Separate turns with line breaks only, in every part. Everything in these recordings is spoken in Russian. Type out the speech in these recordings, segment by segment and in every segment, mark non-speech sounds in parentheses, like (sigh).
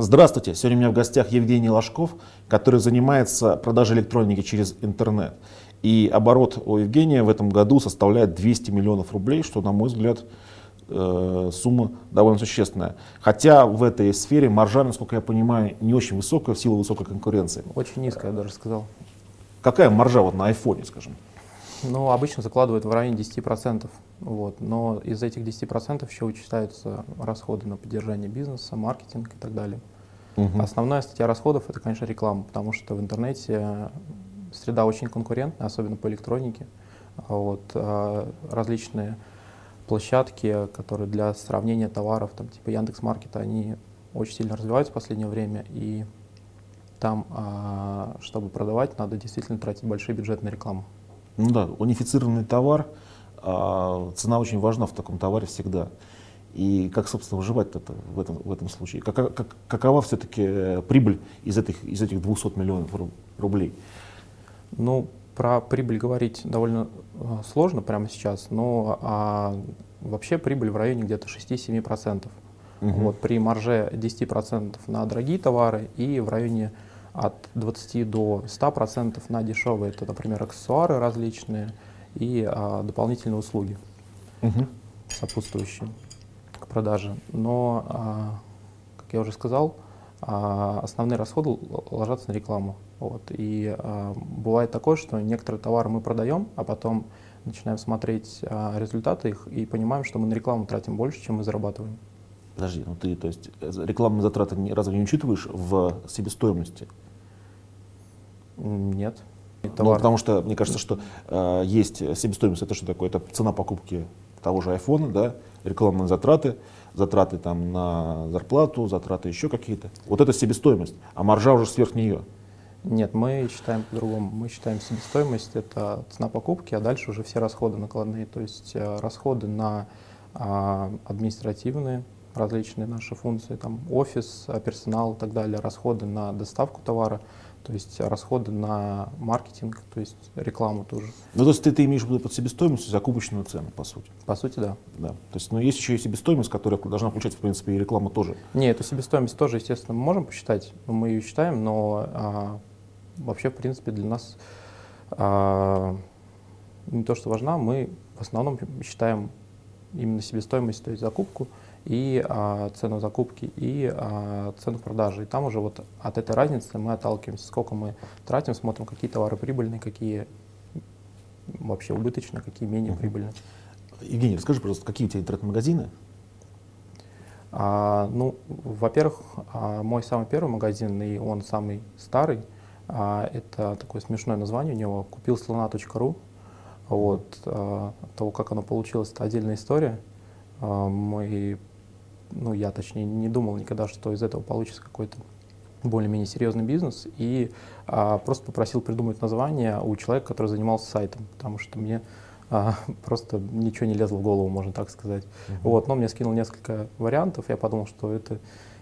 Здравствуйте, сегодня у меня в гостях Евгений Ложков, который занимается продажей электроники через интернет. И оборот у Евгения в этом году составляет 200 миллионов рублей, что, на мой взгляд, э, сумма довольно существенная. Хотя в этой сфере маржа, насколько я понимаю, не очень высокая в силу высокой конкуренции.
Очень низкая, я даже сказал.
Какая маржа вот на айфоне, скажем?
Ну, обычно закладывают в районе 10%. Вот. Но из этих 10% еще вычисляются расходы на поддержание бизнеса, маркетинг и так далее. Угу. Основная статья расходов это, конечно, реклама, потому что в интернете среда очень конкурентная, особенно по электронике. Вот, а, различные площадки, которые для сравнения товаров, там, типа Яндекс.Маркета, они очень сильно развиваются в последнее время, и там, а, чтобы продавать, надо действительно тратить большие бюджеты на рекламу.
Ну да, унифицированный товар, а, цена очень важна в таком товаре всегда. И как, собственно, выживать это в этом, в этом случае? Как, как, какова все-таки прибыль из этих, из этих 200 миллионов рублей?
Ну, про прибыль говорить довольно а, сложно прямо сейчас, но а, вообще прибыль в районе где-то 6-7%. Угу. Вот, при марже 10% на дорогие товары и в районе от 20 до 100% на дешевые. Это, например, аксессуары различные и а, дополнительные услуги, угу. сопутствующие к продаже. Но, а, как я уже сказал, а, основные расходы ложатся на рекламу. Вот. И а, бывает такое, что некоторые товары мы продаем, а потом начинаем смотреть а, результаты их и понимаем, что мы на рекламу тратим больше, чем мы зарабатываем.
Подожди, ну ты, то есть э, рекламные затраты разве не учитываешь в себестоимости?
Нет.
Ну, потому что мне кажется, что э, есть себестоимость, это что такое? Это цена покупки того же айфона, да, рекламные затраты, затраты там на зарплату, затраты еще какие-то. Вот это себестоимость, а маржа уже сверх нее.
Нет, мы считаем по-другому. Мы считаем себестоимость это цена покупки, а дальше уже все расходы накладные. То есть э, расходы на э, административные различные наши функции, там офис, персонал и так далее, расходы на доставку товара, то есть расходы на маркетинг, то есть рекламу тоже.
Ну, то есть ты, ты имеешь в виду под себестоимостью закупочную цену, по сути?
По сути, да.
да. То есть, но есть еще и себестоимость, которая должна получать, в принципе, и реклама тоже.
Не, эту себестоимость тоже, естественно, мы можем посчитать, мы ее считаем, но а, вообще, в принципе, для нас а, не то, что важна, мы в основном считаем именно себестоимость, то есть закупку, и а, цену закупки, и а, цену продажи. И там уже вот от этой разницы мы отталкиваемся, сколько мы тратим, смотрим, какие товары прибыльные, какие вообще убыточные, какие менее прибыльные.
Евгений, расскажи, пожалуйста, какие у тебя интернет-магазины?
А, ну, во-первых, а, мой самый первый магазин, и он самый старый, а, это такое смешное название у него, купил слона.ру. Вот, а, того, как оно получилось, это отдельная история. А, мы ну, я точнее не думал никогда, что из этого получится какой-то более-менее серьезный бизнес, и а, просто попросил придумать название у человека, который занимался сайтом, потому что мне а, (laughs) просто ничего не лезло в голову, можно так сказать. Uh-huh. Вот, но мне скинул несколько вариантов, я подумал, что это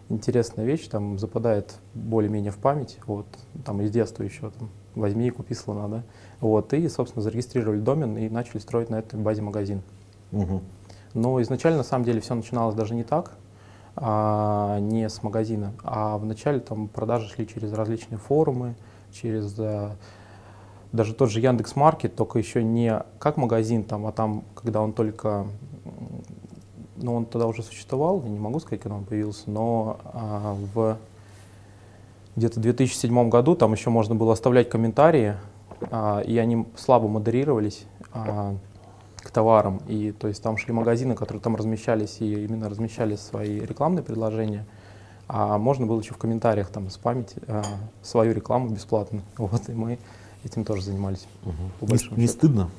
интересная вещь, там западает более-менее в память, вот, там из детства еще, там, возьми и купи слона, да, вот, и, собственно, зарегистрировали домен и начали строить на этой базе магазин. Uh-huh. Но изначально, на самом деле, все начиналось даже не так, а, не с магазина, а вначале там продажи шли через различные форумы, через а, даже тот же Яндекс Маркет, только еще не как магазин там, а там, когда он только, ну он тогда уже существовал, я не могу сказать, когда он появился, но а, в где-то 2007 году там еще можно было оставлять комментарии, а, и они слабо модерировались. А, к товарам. И то есть там шли магазины, которые там размещались и именно размещали свои рекламные предложения. А можно было еще в комментариях там спамить а, свою рекламу бесплатно. (laughs) Вот, и мы этим тоже занимались.
Угу. Не, не стыдно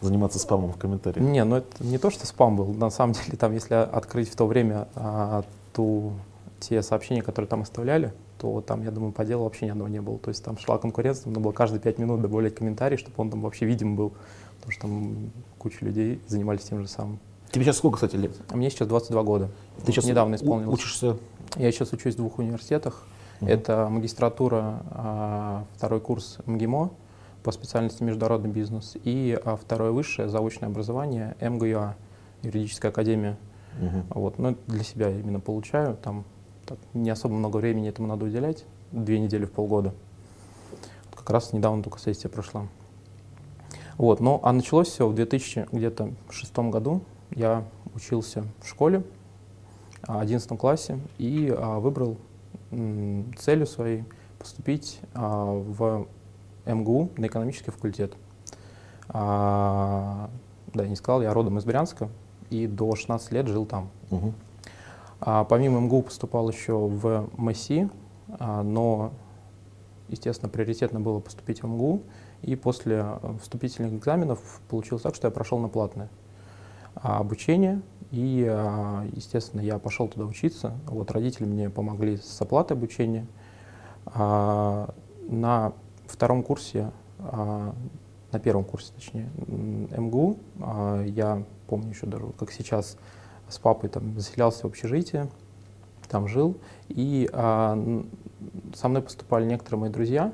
заниматься спамом в комментариях?
Не, ну это не то, что спам был. На самом (laughs) деле, там, если открыть в то время а, ту, те сообщения, которые там оставляли, то там, я думаю, по делу вообще ни одного не было. То есть там шла конкуренция, нужно было каждые пять минут добавлять комментарий, чтобы он там вообще видим был потому что там куча людей занимались тем же самым.
Тебе сейчас сколько, кстати, лет?
А мне сейчас 22 года.
Ты сейчас недавно исполнилось. Учишься?
Я сейчас учусь в двух университетах. Угу. Это магистратура, а, второй курс МГИМО по специальности международный бизнес и а, второе высшее заочное образование МГУА, юридическая академия. Угу. Вот, но для себя именно получаю там так, не особо много времени этому надо уделять, две недели в полгода. Как раз недавно только сессия прошла. Вот, ну, а началось все в 2000 где-то шестом году. Я учился в школе, в 11 классе, и а, выбрал м, целью своей поступить а, в МГУ на экономический факультет. А, да, не сказал, я родом из Брянска и до 16 лет жил там.
Мгм.
А, помимо МГУ поступал еще в МСИ, а, но, естественно, приоритетно было поступить в МГУ. И после э, вступительных экзаменов получилось так, что я прошел на платное а, обучение. И, а, естественно, я пошел туда учиться. Вот родители мне помогли с оплатой обучения. А, на втором курсе, а, на первом курсе, точнее, МГУ, а, я помню еще даже, как сейчас, с папой там заселялся в общежитие, там жил, и а, со мной поступали некоторые мои друзья,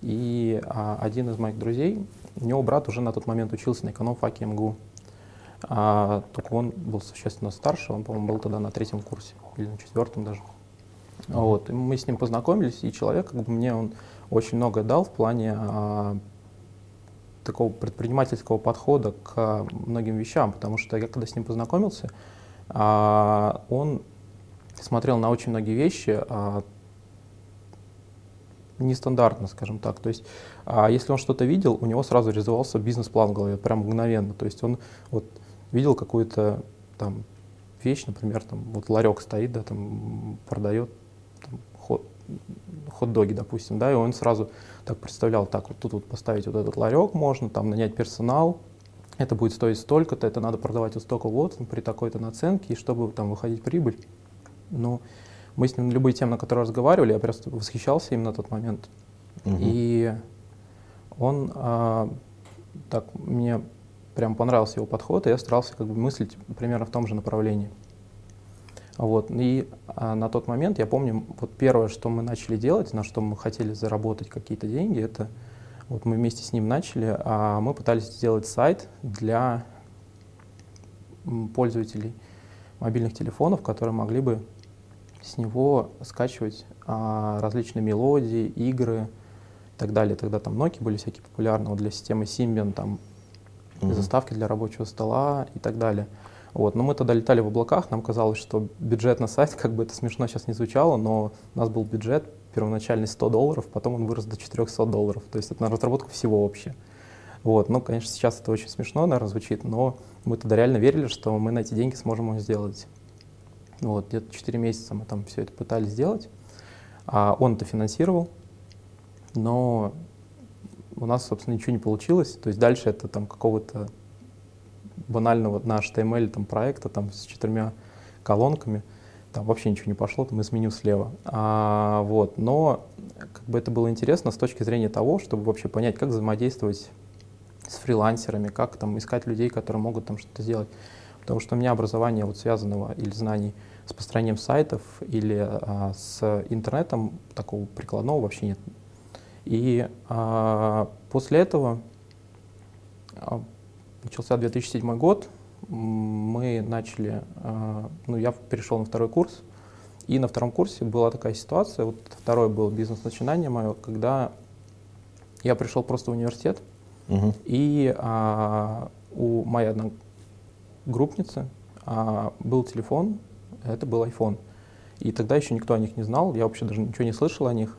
и а, один из моих друзей, у него брат уже на тот момент учился на эконом-факе МГУ, А, только он был существенно старше, он, по-моему, был тогда на третьем курсе или на четвертом даже. Вот, и мы с ним познакомились, и человек, как бы мне он очень многое дал в плане а, такого предпринимательского подхода к многим вещам, потому что я когда с ним познакомился, он смотрел на очень многие вещи а, нестандартно, скажем так. То есть, а, если он что-то видел, у него сразу реализовался бизнес-план в голове, прям мгновенно. То есть он вот видел какую-то там вещь, например, там вот ларек стоит, да, там продает там, хот, хот-доги, допустим, да, и он сразу так представлял, так вот тут вот поставить вот этот ларек можно, там нанять персонал, это будет стоить столько-то, это надо продавать вот столько вот при такой-то наценке, и чтобы там выходить прибыль. Ну, мы с ним на любые темы, на которые разговаривали, я просто восхищался им на тот момент.
Мгм.
И он а, так мне прям понравился его подход, и я старался как бы мыслить примерно в том же направлении. Вот. И а, на тот момент я помню, вот первое, что мы начали делать, на что мы хотели заработать какие-то деньги, это вот мы вместе с ним начали, а мы пытались сделать сайт для пользователей мобильных телефонов, которые могли бы с него скачивать а, различные мелодии, игры и так далее. Тогда там Nokia были всякие популярные, вот для системы Symbian там
Мгм.
заставки для рабочего стола и так далее. Вот. Но мы тогда летали в облаках, нам казалось, что бюджет на сайт, (laughs) как бы это смешно сейчас не звучало, но у нас был бюджет первоначальный 100 долларов, потом он вырос до 400 долларов. То есть это на разработку всего вообще. Вот. Ну, конечно, сейчас это очень смешно, наверное, звучит, но мы тогда реально верили, что мы на эти деньги сможем его сделать. Вот, где-то 4 месяца мы там все это пытались сделать. А он это финансировал, но у нас, собственно, ничего не получилось. То есть дальше это там какого-то банального на HTML там, проекта там, с четырьмя колонками, там вообще ничего не пошло, там из меню слева. А, вот, но как бы это было интересно с точки зрения того, чтобы вообще понять, как взаимодействовать с фрилансерами, как там искать людей, которые могут там что-то сделать. Потому что у меня образование вот связанного или знаний с построением сайтов или а, с интернетом такого прикладного вообще нет. И а, после этого а, начался 2007 год, мы начали, а, ну я перешел на второй курс, и на втором курсе была такая ситуация, вот второй был бизнес-начинание мое, когда я пришел просто в университет,
Мгм.
и а, у моей одногруппницы а, был телефон, это был iPhone. И тогда еще никто о них не знал, я вообще даже ничего не слышал о них.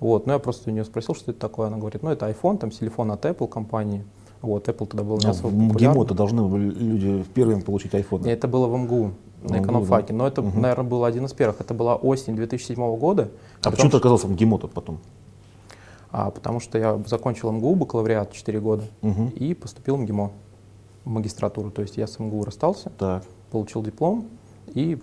Вот, но я просто у нее спросил, что это такое. Она говорит, ну это iPhone, там телефон от Apple компании. Вот, Apple тогда был не
Ну,
особо
в
популярный.
МГИМО-то должны были люди первыми получить iPhone.
И Это было в МГУ, на экономфаке.
да.
Но это,
Мгм.
наверное, был один из первых. Это была осень 2007 года.
А почему ты оказался в МГИМО-то потом?
а, потому что я закончил МГУ, бакалавриат 4 года,
Мгм.
и поступил в МГИМО, в магистратуру. То есть я с МГУ расстался,
Так.
получил диплом, и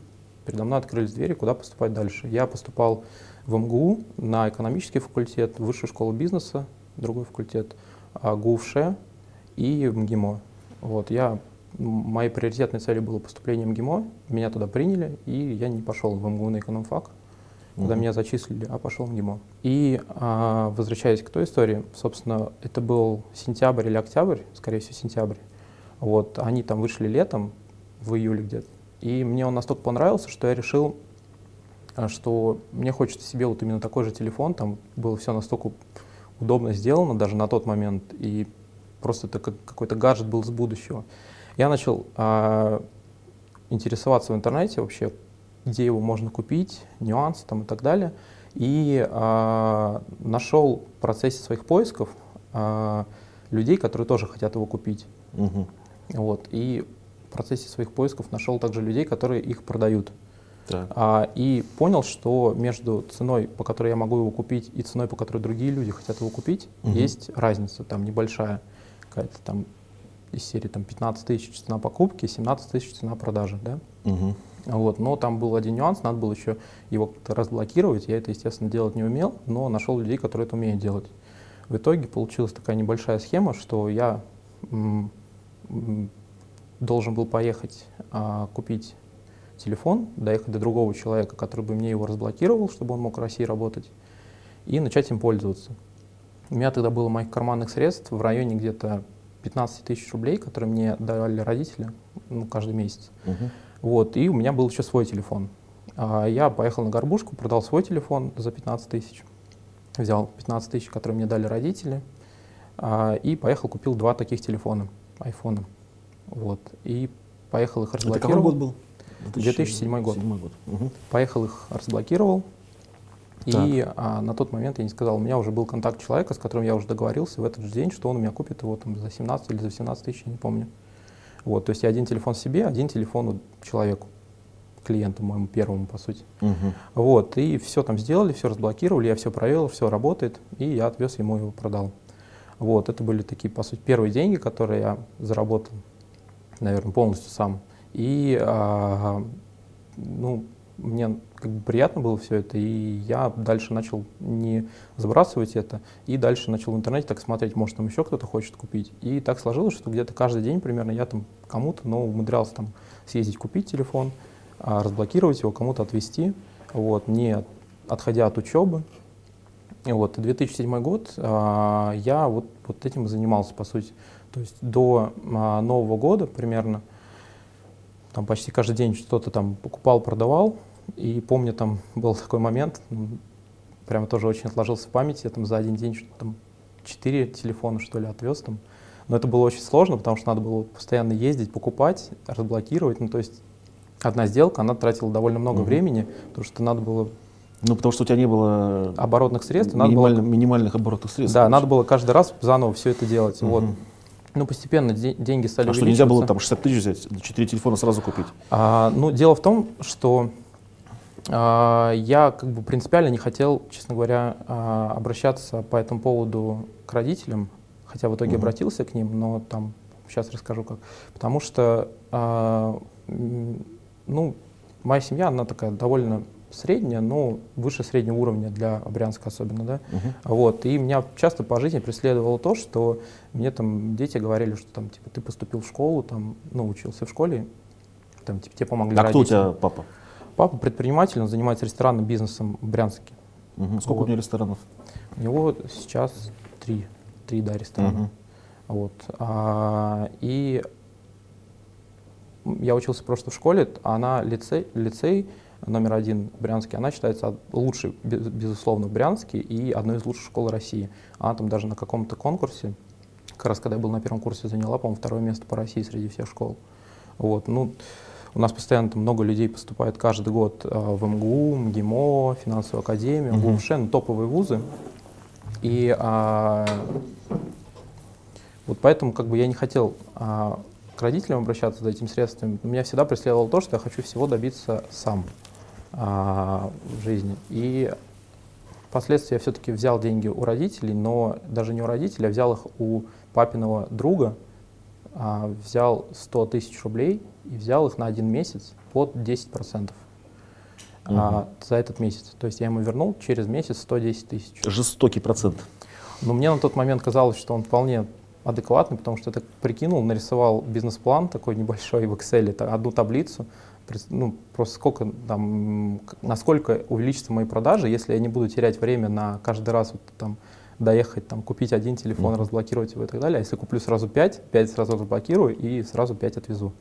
передо мной открылись двери, куда поступать дальше. Я поступал в МГУ на экономический факультет, высшую школу бизнеса, другой факультет, а, ГУФШ и в МГИМО. Вот, я, моей приоритетной целью было поступление в МГИМО, меня туда приняли, и я не пошел в МГУ на экономфак, куда
Мгм.
меня зачислили, а пошел в МГИМО. И а, возвращаясь к той истории, собственно, это был сентябрь или октябрь, скорее всего, сентябрь. Вот, они там вышли летом, в июле где-то. И мне он настолько понравился, что я решил а, что мне хочется себе вот именно такой же телефон, там было все настолько удобно сделано даже на тот момент, и просто это как какой-то гаджет был с будущего. Я начал а, интересоваться в интернете вообще, где его можно купить, нюансы там и так далее, и а, нашел в процессе своих поисков а, людей, которые тоже хотят его купить.
Угу.
Вот, и в процессе своих поисков нашел также людей, которые их продают.
Так.
А, и понял, что между ценой, по которой я могу его купить, и ценой, по которой другие люди хотят его купить,
Мгм.
есть разница, там небольшая, какая-то там из серии там 15 тысяч цена покупки, 17 тысяч цена продажи, да.
Угу.
Вот, но там был один нюанс, надо было еще его как-то разблокировать. Я это, естественно, делать не умел, но нашел людей, которые это умеют делать. В итоге получилась такая небольшая схема, что я должен был поехать а, купить телефон, доехать до другого человека, который бы мне его разблокировал, чтобы он мог в России работать, и начать им пользоваться. У меня тогда было моих карманных средств в районе где-то 15 тысяч рублей, которые мне давали родители ну, каждый месяц.
Угу.
Вот, и у меня был еще свой телефон. А, Я поехал на горбушку, продал свой телефон за 15 тысяч. Взял 15 тысяч, которые мне дали родители, а, и поехал, купил два таких телефона, айфона. Вот, и поехал их
Это какой
разблокировал.
год был?
2007 год.
2007 год. Мгм.
Поехал их разблокировал.
Так.
И а, на тот момент я не сказал, у меня уже был контакт человека, с которым я уже договорился в этот же день, что он у меня купит его там за 17 или за 17 тысяч, я не помню. Вот, то есть я один телефон себе, один телефон человеку, клиенту моему первому, по сути.
Мгм.
Вот, и все там сделали, все разблокировали, я все проверил, все работает, и я отвез ему его, продал. Вот, это были такие, по сути, первые деньги, которые я заработал, наверное, полностью сам. И, а, ну, мне как бы приятно было все это, и я дальше начал не забрасывать это, и дальше начал в интернете так смотреть, может, там еще кто-то хочет купить. И так сложилось, что где-то каждый день примерно я там кому-то, но умудрялся там съездить купить телефон, а, разблокировать его, кому-то отвезти, вот, не отходя от учебы. И вот, 2007 год а, я вот, вот этим и занимался, по сути. То есть до а, Нового года примерно, там почти каждый день что-то там покупал, продавал. И помню, там был такой момент, м, прямо тоже очень отложился в памяти, я там за один день что-то там четыре телефона, что ли, отвез там. Но это было очень сложно, потому что надо было постоянно ездить, покупать, разблокировать. Ну, то есть одна сделка, она тратила довольно много
Мгм.
времени, потому что надо было
Ну, потому что у тебя не было
оборотных средств, надо было
минимально- минимальных оборотных средств.
да,
короче.
надо было каждый раз заново все это делать.
Мгм.
Вот. Ну, постепенно де- деньги стали
А что, нельзя было там 60 тысяч взять, 4 телефона сразу купить?
А, ну, дело в том, что я как бы принципиально не хотел, честно говоря, а, обращаться по этому поводу к родителям, хотя в итоге
Мгм.
обратился к ним, но там сейчас расскажу как. Потому что, а, ну, моя семья, она такая довольно средняя, но выше среднего уровня для Брянска особенно, да.
Мгм.
Вот, и меня часто по жизни преследовало то, что мне там дети говорили, что там, типа, ты поступил в школу, там, ну, учился в школе, там, типа, тебе помогли
А кто у
родители.
тебя папа?
Папа предприниматель, он занимается ресторанным бизнесом в Брянске.
Мгм. Сколько
Вот.
у него ресторанов?
У него сейчас три, три, да, ресторана.
Мгм.
Вот. А, и я учился просто в школе, она лицей, лицей номер один в Брянске, она считается лучшей, без- безусловно, в Брянске и одной из лучших школ России. Она там даже на каком-то конкурсе, как раз когда я был на первом курсе, заняла, по-моему, второе место по России среди всех школ. Вот, ну, у нас постоянно там много людей поступает каждый год а, в МГУ, МГИМО, финансовую академию. ГУМШ, ну, топовые вузы. И а, вот поэтому как бы я не хотел а, к родителям обращаться за этим средствами. Меня всегда преследовало то, что я хочу всего добиться сам а, в жизни. И впоследствии я все-таки взял деньги у родителей, но даже не у родителей, а взял их у папиного друга, а, взял 100 тысяч рублей и взял их на один месяц под 10% а, за этот месяц. То есть я ему вернул через месяц 110 тысяч.
Жестокий процент.
Но мне на тот момент казалось, что он вполне адекватный, потому что я так прикинул, нарисовал бизнес-план такой небольшой в Excel, это одну таблицу, ну, просто сколько там, насколько увеличатся мои продажи, если я не буду терять время на каждый раз вот, там, доехать, там, купить один телефон,
Мгм.
разблокировать его и так далее. А если куплю сразу 5, 5 сразу разблокирую и сразу 5 отвезу.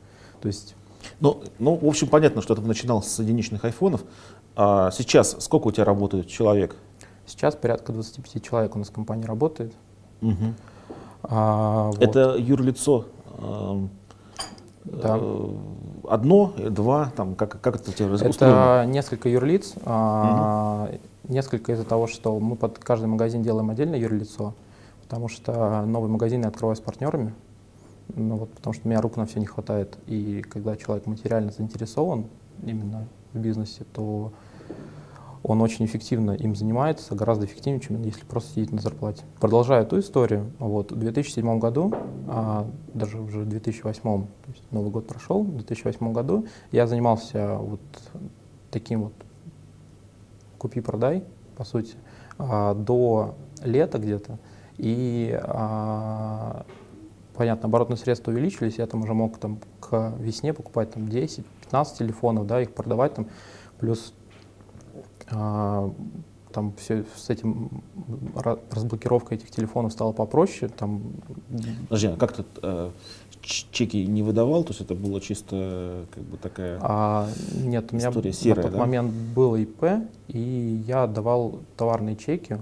То есть
Ну, ну, в общем, понятно, что ты начинал с единичных айфонов. А сейчас сколько у тебя работает человек?
Сейчас порядка 25 человек у нас в компании работает.
Угу. А, вот. Это юрлицо э, да. Э, одно, два, там, как, как это у тебя
Это устроено? несколько юрлиц. Угу. А, несколько из-за того, что мы под каждый магазин делаем отдельное юрлицо, потому что новый магазин я открываю с партнерами. Ну, вот, потому что у меня рук на все не хватает. И когда человек материально заинтересован именно в бизнесе, то он очень эффективно им занимается, гораздо эффективнее, чем если просто сидит на зарплате. Продолжая эту историю, вот, в 2007 году, а, даже уже в 2008, то есть Новый год прошел, в 2008 году я занимался вот таким вот купи-продай, по сути, а, до лета где-то. И а, понятно, оборотные средства увеличились, я там уже мог там, к весне покупать там, 10-15 телефонов, да, их продавать там, плюс а, там все с этим разблокировка этих телефонов стала попроще. Там...
Подожди, а как ты э, чеки не выдавал? То есть это было чисто как бы такая а,
Нет, у меня серая, на тот да? момент было ИП, и я давал товарные чеки.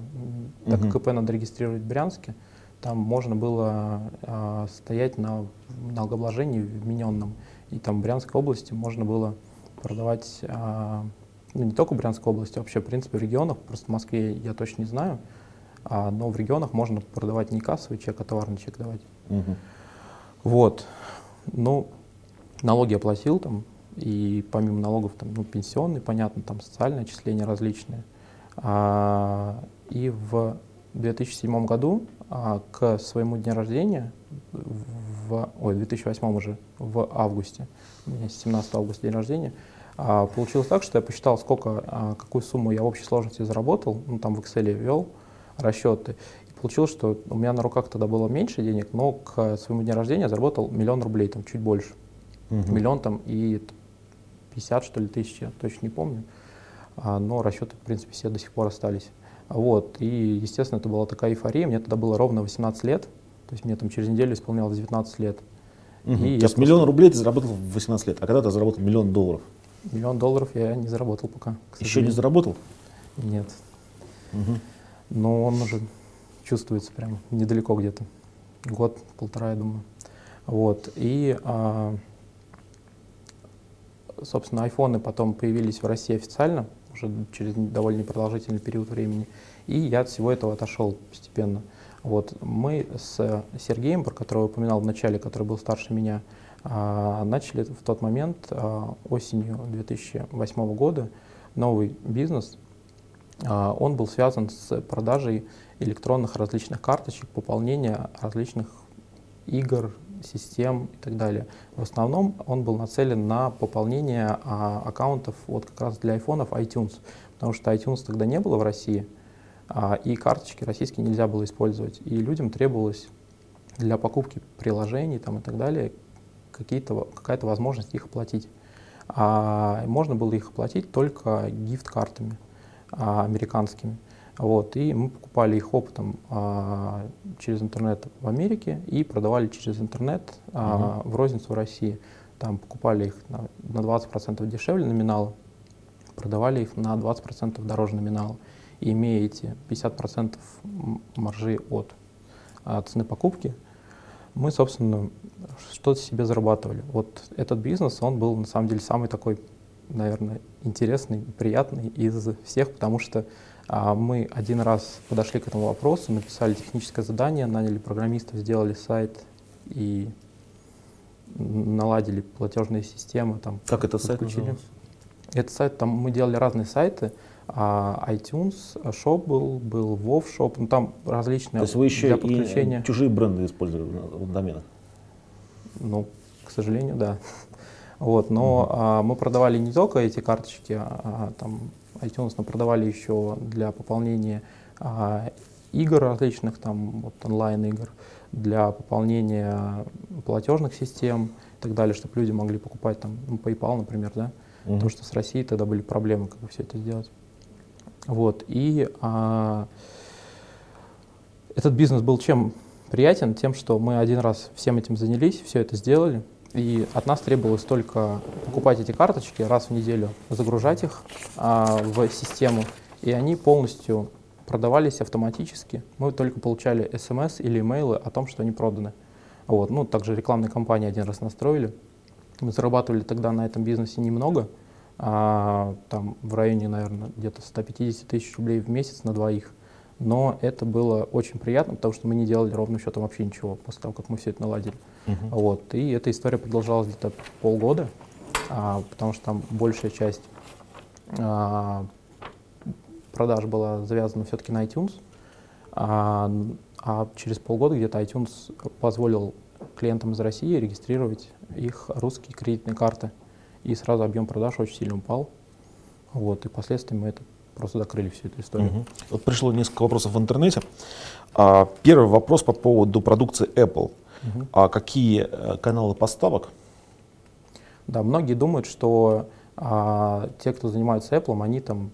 Так угу. как ИП надо регистрировать в Брянске, там можно было а, стоять на налогообложении вмененном. И там в Брянской области можно было продавать а, ну, не только в Брянской области, а вообще, в принципе, в регионах, просто в Москве я точно не знаю, а, но в регионах можно продавать не кассовый чек, а товарный чек давать. Угу. Вот. Ну, налоги оплатил там, и помимо налогов там, ну, пенсионный, понятно, там социальные отчисления различные. А, и в 2007 году к своему дню рождения, в, ой, 2008 уже, в августе, у меня 17 августа день рождения, а, получилось так, что я посчитал, сколько, а, какую сумму я в общей сложности заработал, ну там в Excel ввел расчеты, и получилось, что у меня на руках тогда было меньше денег, но к своему дню рождения я заработал миллион рублей, там чуть больше. Угу. Миллион там и 50, что ли, тысяч, я точно не помню. А, но расчеты, в принципе, все до сих пор остались. Вот, и, естественно, это была такая эйфория. Мне тогда было ровно 18 лет, то есть мне там через неделю исполнялось 19 лет.
Угу. И То есть просто... миллион рублей ты заработал в 18 лет, а когда ты заработал миллион долларов?
Миллион долларов я не заработал пока.
Еще не заработал?
Нет. Угу. Но он уже чувствуется прям недалеко где-то. Год, полтора, я думаю. Вот. И, а, собственно, айфоны потом появились в России официально, уже через довольно продолжительный период времени. И я от всего этого отошел постепенно. Вот. Мы с Сергеем, про которого я упоминал в начале, который был старше меня, а, начали в тот момент, а, осенью 2008 года, новый бизнес. А, он был связан с продажей электронных различных карточек, пополнения различных игр, систем и так далее. В основном он был нацелен на пополнение аккаунтов вот как раз для айфонов iTunes, потому что iTunes тогда не было в России, и карточки российские нельзя было использовать. И людям требовалось для покупки приложений там, и так далее какая-то возможность их оплатить. А можно было их оплатить только гифт-картами а, американскими. Вот, и мы покупали их опытом а, через интернет в Америке и продавали через интернет а, угу. в розницу в России. Там покупали их на, на 20% дешевле номинала, продавали их на 20% дороже номинала. И имея эти 50% маржи от, от цены покупки, мы, собственно, что-то себе зарабатывали. Вот этот бизнес, он был на самом деле самый такой, наверное, интересный, приятный из всех, потому что а, мы один раз подошли к этому вопросу, написали техническое задание, наняли программистов, сделали сайт и наладили платежные системы. Там,
как это сайт назывался?
Это сайт, там мы делали разные сайты, а iTunes Shop был, был WoW Shop, ну там различные
То есть вы еще для подключения. и чужие бренды использовали в доменах?
Ну, к сожалению, да. (laughs) Вот, но угу. а, мы продавали не только эти карточки, а, а там iTunes, но продавали еще для пополнения а, игр различных, там вот онлайн игр, для пополнения платежных систем и так далее, чтобы люди могли покупать там ну, PayPal, например, да, угу. потому что с Россией тогда были проблемы, как бы все это сделать. Вот, и а, этот бизнес был чем приятен? Тем, что мы один раз всем этим занялись, все это сделали, И от нас требовалось только покупать эти карточки раз в неделю, загружать их а, в систему, и они полностью продавались автоматически. Мы только получали смс или имейлы о том, что они проданы. Вот. Ну, также рекламные кампании один раз настроили. Мы зарабатывали тогда на этом бизнесе немного, а, там в районе, наверное, где-то 150 тысяч рублей в месяц на двоих. Но это было очень приятно, потому что мы не делали ровным счетом вообще ничего после того, как мы все это наладили. Uh-huh. Вот. И эта история продолжалась где-то полгода, а, потому что там большая часть а, продаж была завязана все-таки на iTunes. А, а через полгода где-то iTunes позволил клиентам из России регистрировать их русские кредитные карты. И сразу объем продаж очень сильно упал. Вот, и впоследствии мы это просто закрыли всю эту историю. Угу.
Вот пришло несколько вопросов в интернете. А, первый вопрос по поводу продукции Apple. Угу. А какие э, каналы поставок?
Да, многие думают, что а, те, кто занимается Apple, они там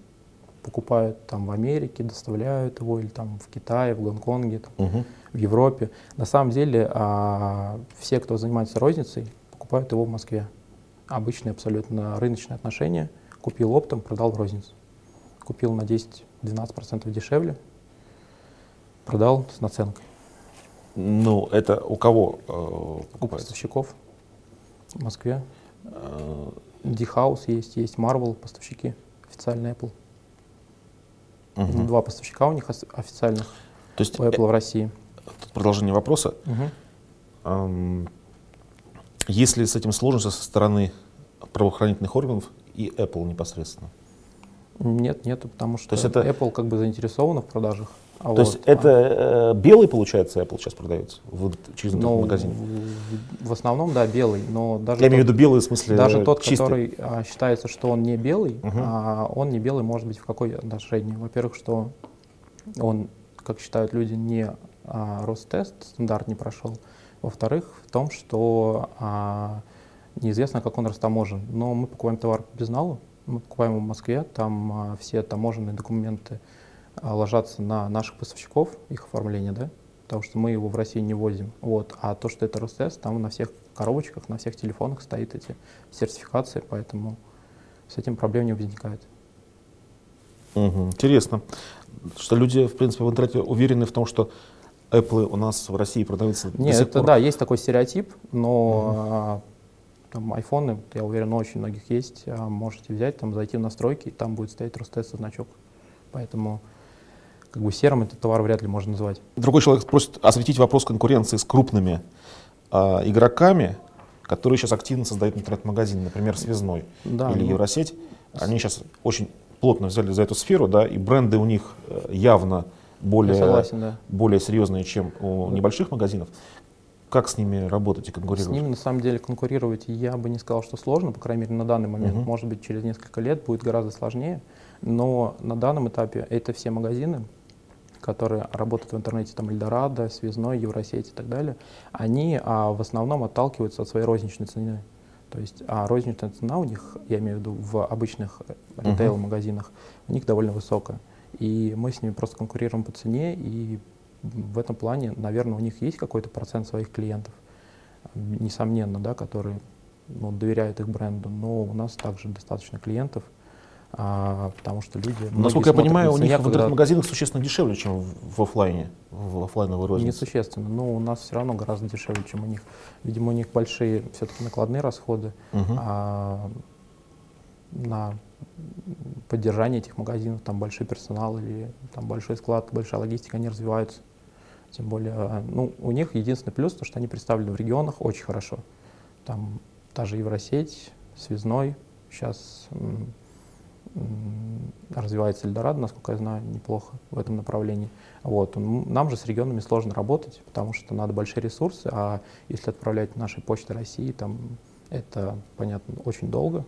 покупают там в Америке, доставляют его, или там в Китае, в Гонконге, там, угу. в Европе. На самом деле а, все, кто занимается розницей, покупают его в Москве. Обычные абсолютно рыночные отношения. Купил оптом, продал в розницу. Купил на 10-12% дешевле, продал с наценкой.
Ну, это у кого э,
У поставщиков в Москве. Э... D-House есть, есть Marvel, поставщики, официальный Apple. Угу. Два поставщика у них официальных То есть у Apple э, в России.
Продолжение вопроса. Угу. Эм, есть ли с этим сложности со стороны правоохранительных органов и Apple непосредственно?
Нет, нет, потому что То есть это... Apple как бы заинтересована в продажах.
А То вот, есть это э, белый, получается, Apple сейчас продается в, через интернет-магазин?
В, в основном, да, белый. Но даже
Я тот, имею в виду белый в смысле
Даже тот, чистый. который а, считается, что он не белый, угу. а, он не белый может быть в какой отношении? Во-первых, что он, как считают люди, не а, Ростест, стандарт не прошел. Во-вторых, в том, что а, неизвестно, как он растаможен. Но мы покупаем товар по безналу, мы покупаем в Москве, там а, все таможенные документы а, ложатся на наших поставщиков, их оформление, да, потому что мы его в России не возим. Вот. А то, что это Ростест, там на всех коробочках, на всех телефонах стоит эти сертификации, поэтому с этим проблем не возникает.
Угу. Интересно, что люди, в принципе, в интернете уверены в том, что Apple у нас в России продаются
Нет, это пор. да, есть такой стереотип, но угу. Там айфоны, я уверен, у очень многих есть. А можете взять, там зайти в настройки, и там будет стоять Ростест значок. Поэтому как бы серым этот товар вряд ли можно назвать.
Другой человек просит осветить вопрос конкуренции с крупными э, игроками, которые сейчас активно создают интернет-магазин, например, Связной да, или ну, Евросеть. Они сейчас очень плотно взяли за эту сферу, да, и бренды у них э, явно более, согласен, да. более серьезные, чем у небольших магазинов. Как с ними работать и конкурировать?
С ними на самом деле конкурировать я бы не сказал, что сложно, по крайней мере на данный момент. Угу. Может быть через несколько лет будет гораздо сложнее, но на данном этапе это все магазины, которые работают в интернете, там Эльдорадо, Связной, Евросеть и так далее, они а, в основном отталкиваются от своей розничной цены. То есть а розничная цена у них, я имею в виду в обычных ритейл-магазинах, у них довольно высокая. И мы с ними просто конкурируем по цене, и в этом плане, наверное, у них есть какой-то процент своих клиентов, несомненно, да, которые ну, доверяют их бренду, но у нас также достаточно клиентов, а, потому что люди...
Насколько я понимаю, у них в интернет-магазинах существенно дешевле, чем в офлайне, в офлайновой рознице.
Несущественно, но у нас все равно гораздо дешевле, чем у них. Видимо, у них большие все-таки накладные расходы угу. а, на поддержание этих магазинов, там большой персонал или там большой склад, большая логистика, они развиваются. Тем более, а, ну, у них единственный плюс, то, что они представлены в регионах очень хорошо. Там та же Евросеть, Связной, сейчас развивается Эльдорадо, насколько я знаю, неплохо в этом направлении. Вот. Нам же с регионами сложно работать, потому что надо большие ресурсы, а если отправлять нашей почтой России, там это, понятно, очень долго.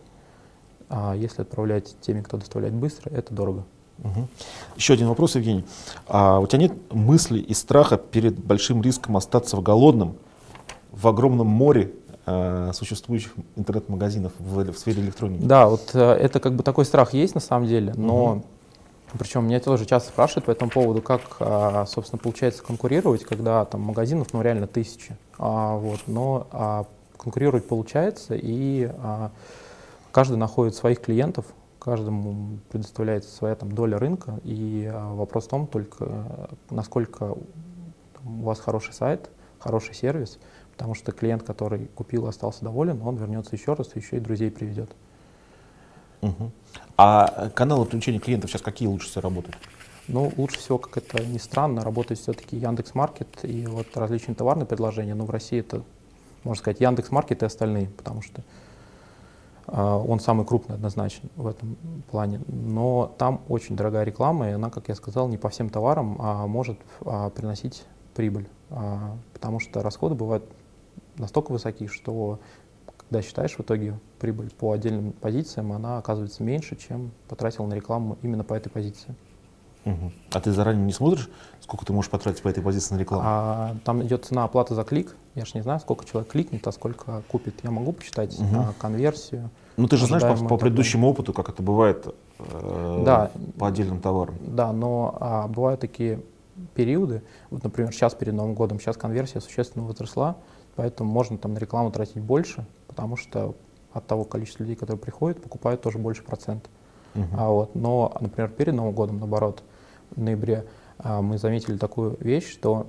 А если отправлять теми, кто доставляет быстро, это дорого.
Угу. Еще один вопрос, Евгений. А у тебя нет мысли и страха перед большим риском остаться в голодном в огромном море Э, существующих интернет-магазинов в, в сфере электроники.
Да, вот э, это как бы такой страх есть на самом деле, но угу. причем меня тоже часто спрашивают по этому поводу, как, а, собственно, получается конкурировать, когда там магазинов, ну, реально тысячи. А, вот, но а, конкурировать получается, и а, каждый находит своих клиентов, каждому предоставляется своя там доля рынка, и а, вопрос в том только, насколько у вас хороший сайт, хороший сервис, потому что клиент, который купил и остался доволен, он вернется еще раз, еще и друзей приведет.
Угу. А каналы привлечения клиентов сейчас какие лучше всего работают?
Ну, лучше всего, как это ни странно, работает все-таки Яндекс.Маркет и вот различные товарные предложения. Но в России это, можно сказать, Яндекс.Маркет и остальные, потому что он самый крупный однозначно в этом плане. Но там очень дорогая реклама, и она, как я сказал, не по всем товарам, а может а, приносить прибыль. А, потому что расходы бывают настолько высоки, что когда считаешь в итоге прибыль по отдельным позициям, она оказывается меньше, чем потратил на рекламу именно по этой позиции.
Угу. А ты заранее не смотришь, сколько ты можешь потратить по этой позиции на рекламу?
А, там идет цена оплаты за клик. Я же не знаю, сколько человек кликнет, а сколько купит. Я могу посчитать угу. а, конверсию.
Ну ты же знаешь по, по предыдущему опыту, как это бывает э, да, по отдельным товарам.
Да, но а, бывают такие периоды. Вот, например, сейчас перед Новым годом, сейчас конверсия существенно возросла, поэтому можно там на рекламу тратить больше, потому что от того количества людей, которые приходят, покупают тоже больше процент. Uh-huh. А вот, но, например, перед Новым годом, наоборот, ноябре а, мы заметили такую вещь, что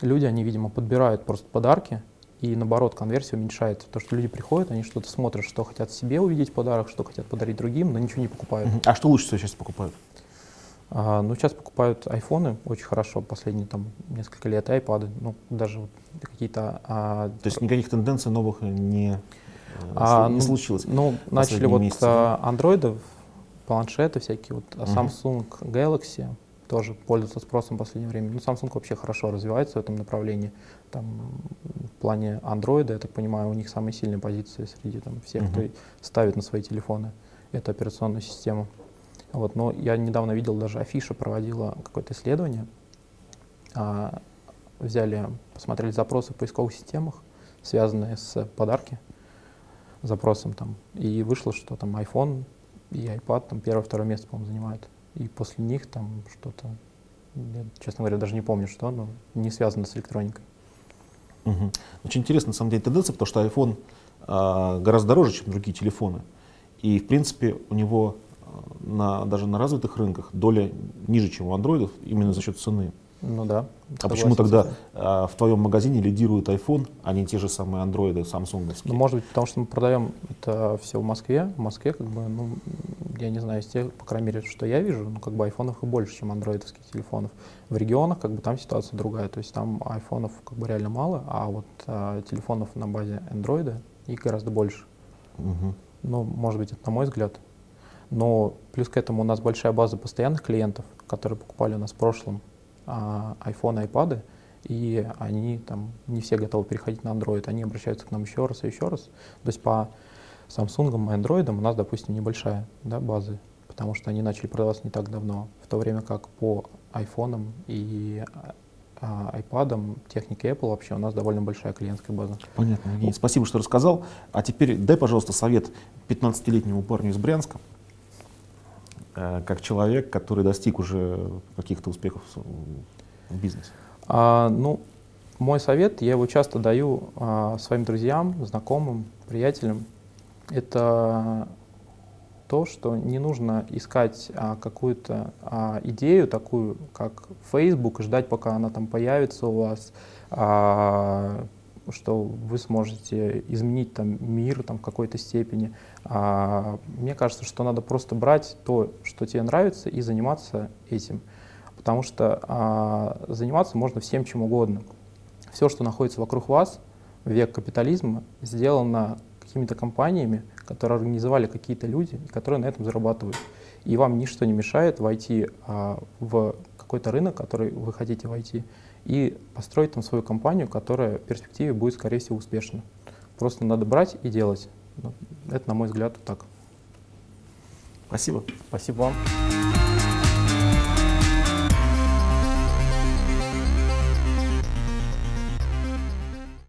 люди, они, видимо, подбирают просто подарки, и наоборот, конверсия уменьшается. То, что люди приходят, они что-то смотрят, что хотят себе увидеть подарок, что хотят подарить другим, но ничего не покупают.
А что лучше всего сейчас покупают?
А, ну, сейчас покупают айфоны очень хорошо, последние там несколько лет, айпады, ну, даже какие-то... А,
То есть никаких тенденций новых не, а, не ну, случилось?
Ну, начали вот месяцы, да? андроидов, планшеты всякие, вот uh-huh. Samsung Galaxy тоже пользуются спросом в последнее время. Ну, Samsung вообще хорошо развивается в этом направлении. Там в плане андроида, я так понимаю, у них самые сильные позиции среди там, всех, uh-huh. кто ставит на свои телефоны эту операционную систему. Вот, но я недавно видел, даже Афиша проводила какое-то исследование. А, взяли, посмотрели запросы в поисковых системах, связанные с подарки, запросом там, и вышло, что там iPhone и iPad там первое-второе место, по-моему, занимают. И после них там что-то, я, честно говоря, даже не помню, что, но не связано с электроникой.
Угу. Очень интересно, на самом деле, тенденция, потому что iPhone а, гораздо дороже, чем другие телефоны. И, в принципе, у него на, даже на развитых рынках доля ниже, чем у андроидов, именно за счет цены.
Ну да.
А почему тогда а, в твоем магазине лидирует iPhone, а не те же самые андроиды, Samsung?
Ну, может быть, потому что мы продаем это все в Москве. В Москве, как бы, ну, я не знаю, из тех, по крайней мере, что я вижу, ну, как бы айфонов и больше, чем андроидовских телефонов. В регионах, как бы, там ситуация другая. То есть там айфонов, как бы, реально мало, а вот а, телефонов на базе андроида их гораздо больше. Угу. Ну, может быть, это на мой взгляд. Но плюс к этому у нас большая база постоянных клиентов, которые покупали у нас в прошлом iPhone, iPad, и они там не все готовы переходить на Android, они обращаются к нам еще раз и еще раз. То есть по Samsung и Android у нас, допустим, небольшая да, база, потому что они начали продаваться не так давно, в то время как по iPhone и а, iPad, техники Apple вообще у нас довольно большая клиентская база.
Понятно, Евгений. Спасибо, что рассказал. А теперь дай, пожалуйста, совет 15-летнему парню из Брянска, как человек, который достиг уже каких-то успехов в бизнесе?
А, ну, мой совет, я его часто даю а, своим друзьям, знакомым, приятелям. Это то, что не нужно искать а, какую-то а, идею такую, как Facebook, и ждать, пока она там появится у вас, а, что вы сможете изменить там мир там в какой-то степени. А, мне кажется, что надо просто брать то, что тебе нравится, и заниматься этим. Потому что а, заниматься можно всем чем угодно. Все, что находится вокруг вас, век капитализма, сделано какими-то компаниями, которые организовали какие-то люди, которые на этом зарабатывают. И вам ничто не мешает войти а, в какой-то рынок, который вы хотите войти, и построить там свою компанию, которая в перспективе будет, скорее всего, успешна. Просто надо брать и делать. Ну, это, на мой взгляд, так.
Спасибо.
Спасибо вам.